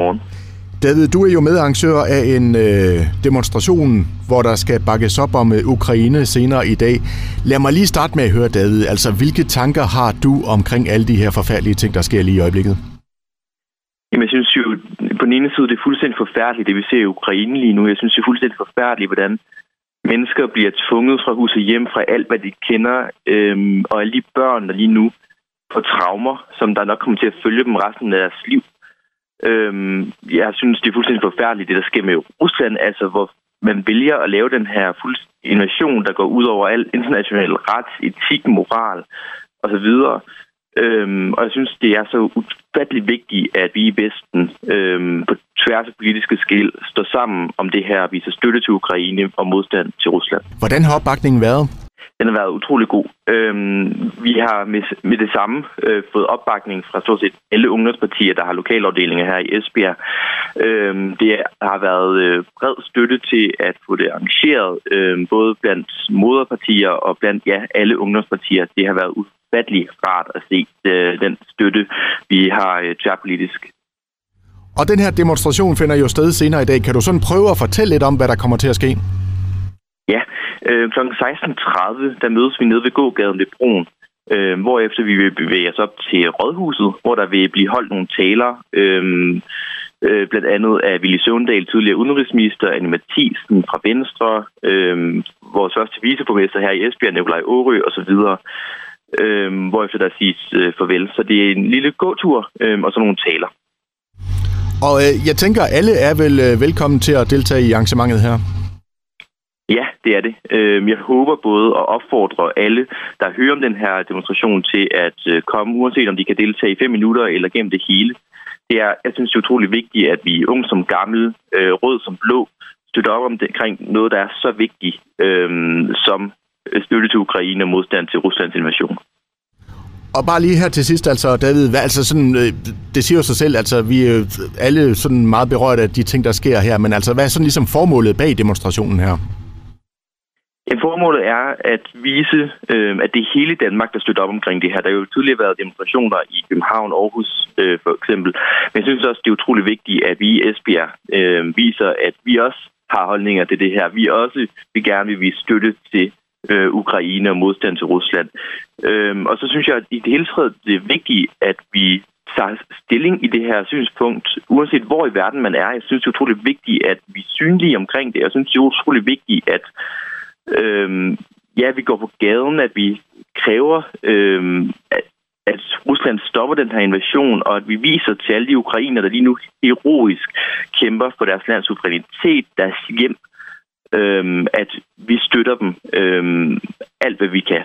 Godmorgen. David, du er jo medarrangør af en øh, demonstration, hvor der skal bakkes op om øh, Ukraine senere i dag. Lad mig lige starte med at høre, David. Altså, hvilke tanker har du omkring alle de her forfærdelige ting, der sker lige i øjeblikket? Jamen, jeg synes jo, på den ene side, det er fuldstændig forfærdeligt, det vi ser i Ukraine lige nu. Jeg synes, det er fuldstændig forfærdeligt, hvordan mennesker bliver tvunget fra hus og hjem, fra alt, hvad de kender, øhm, og alle de børn, der lige nu får traumer, som der nok kommer til at følge dem resten af deres liv. Øhm, jeg synes, det er fuldstændig forfærdeligt, det der sker med Rusland, altså hvor man vælger at lave den her fuld invasion, der går ud over al international ret, etik, moral osv. Øhm, og jeg synes, det er så ufattelig vigtigt, at vi i Vesten øhm, på tværs af politiske skil står sammen om det her, viser støtte til Ukraine og modstand til Rusland. Hvordan har opbakningen været? Den har været utrolig god. Øhm, vi har med, med det samme øh, fået opbakning fra stort set alle ungdomspartier, der har lokalafdelinger her i Esbjerg. Øhm, det har været øh, bred støtte til at få det arrangeret, øh, både blandt moderpartier og blandt ja, alle ungdomspartier. Det har været ufattelig rart at se øh, den støtte, vi har øh, tværpolitisk. Og den her demonstration finder jo sted senere i dag. Kan du sådan prøve at fortælle lidt om, hvad der kommer til at ske? Ja, øh, kl. 16.30, der mødes vi nede ved gågaden ved broen, øh, hvorefter vi vil bevæge os op til Rådhuset, hvor der vil blive holdt nogle taler, øh, øh, blandt andet af Willy Søvndal, tidligere udenrigsminister, Anne Mathisen fra Venstre, øh, vores første viceborgmester her i Esbjerg, Nikolaj Årø osv., øh, hvorefter der siges øh, farvel. Så det er en lille gåtur øh, og så nogle taler. Og øh, jeg tænker, alle er vel øh, velkommen til at deltage i arrangementet her? Ja, det er det. Øhm, jeg håber både at opfordre alle, der hører om den her demonstration til at øh, komme, uanset om de kan deltage i fem minutter eller gennem det hele. Det er, jeg synes, det er utrolig vigtigt, at vi unge som gamle, øh, rød som blå, støtter op om det, omkring noget, der er så vigtigt øhm, øh, som støtte til Ukraine og modstand til Ruslands invasion. Og bare lige her til sidst, altså David, hvad, altså sådan, øh, det siger jo sig selv, altså vi er alle sådan meget berørt af de ting, der sker her, men altså hvad er sådan ligesom formålet bag demonstrationen her? Ja, formålet er at vise, øh, at det er hele Danmark, der støtter op omkring det her. Der har jo tidligere været demonstrationer i København, Aarhus øh, for eksempel. Men jeg synes også, det er utrolig vigtigt, at vi i Esbjerg øh, viser, at vi også har holdninger til det her. Vi også vil gerne vil vise støtte til øh, Ukraine og modstand til Rusland. Øh, og så synes jeg, at i det hele taget det er vigtigt, at vi tager stilling i det her synspunkt, uanset hvor i verden man er. Jeg synes, det er utrolig vigtigt, at vi er synlige omkring det. Jeg synes, det er utrolig vigtigt, at Øhm, ja, vi går på gaden, at vi kræver, øhm, at, at Rusland stopper den her invasion, og at vi viser til alle de ukrainer, der lige nu heroisk kæmper for deres lands suverænitet, deres hjem, øhm, at vi støtter dem øhm, alt, hvad vi kan.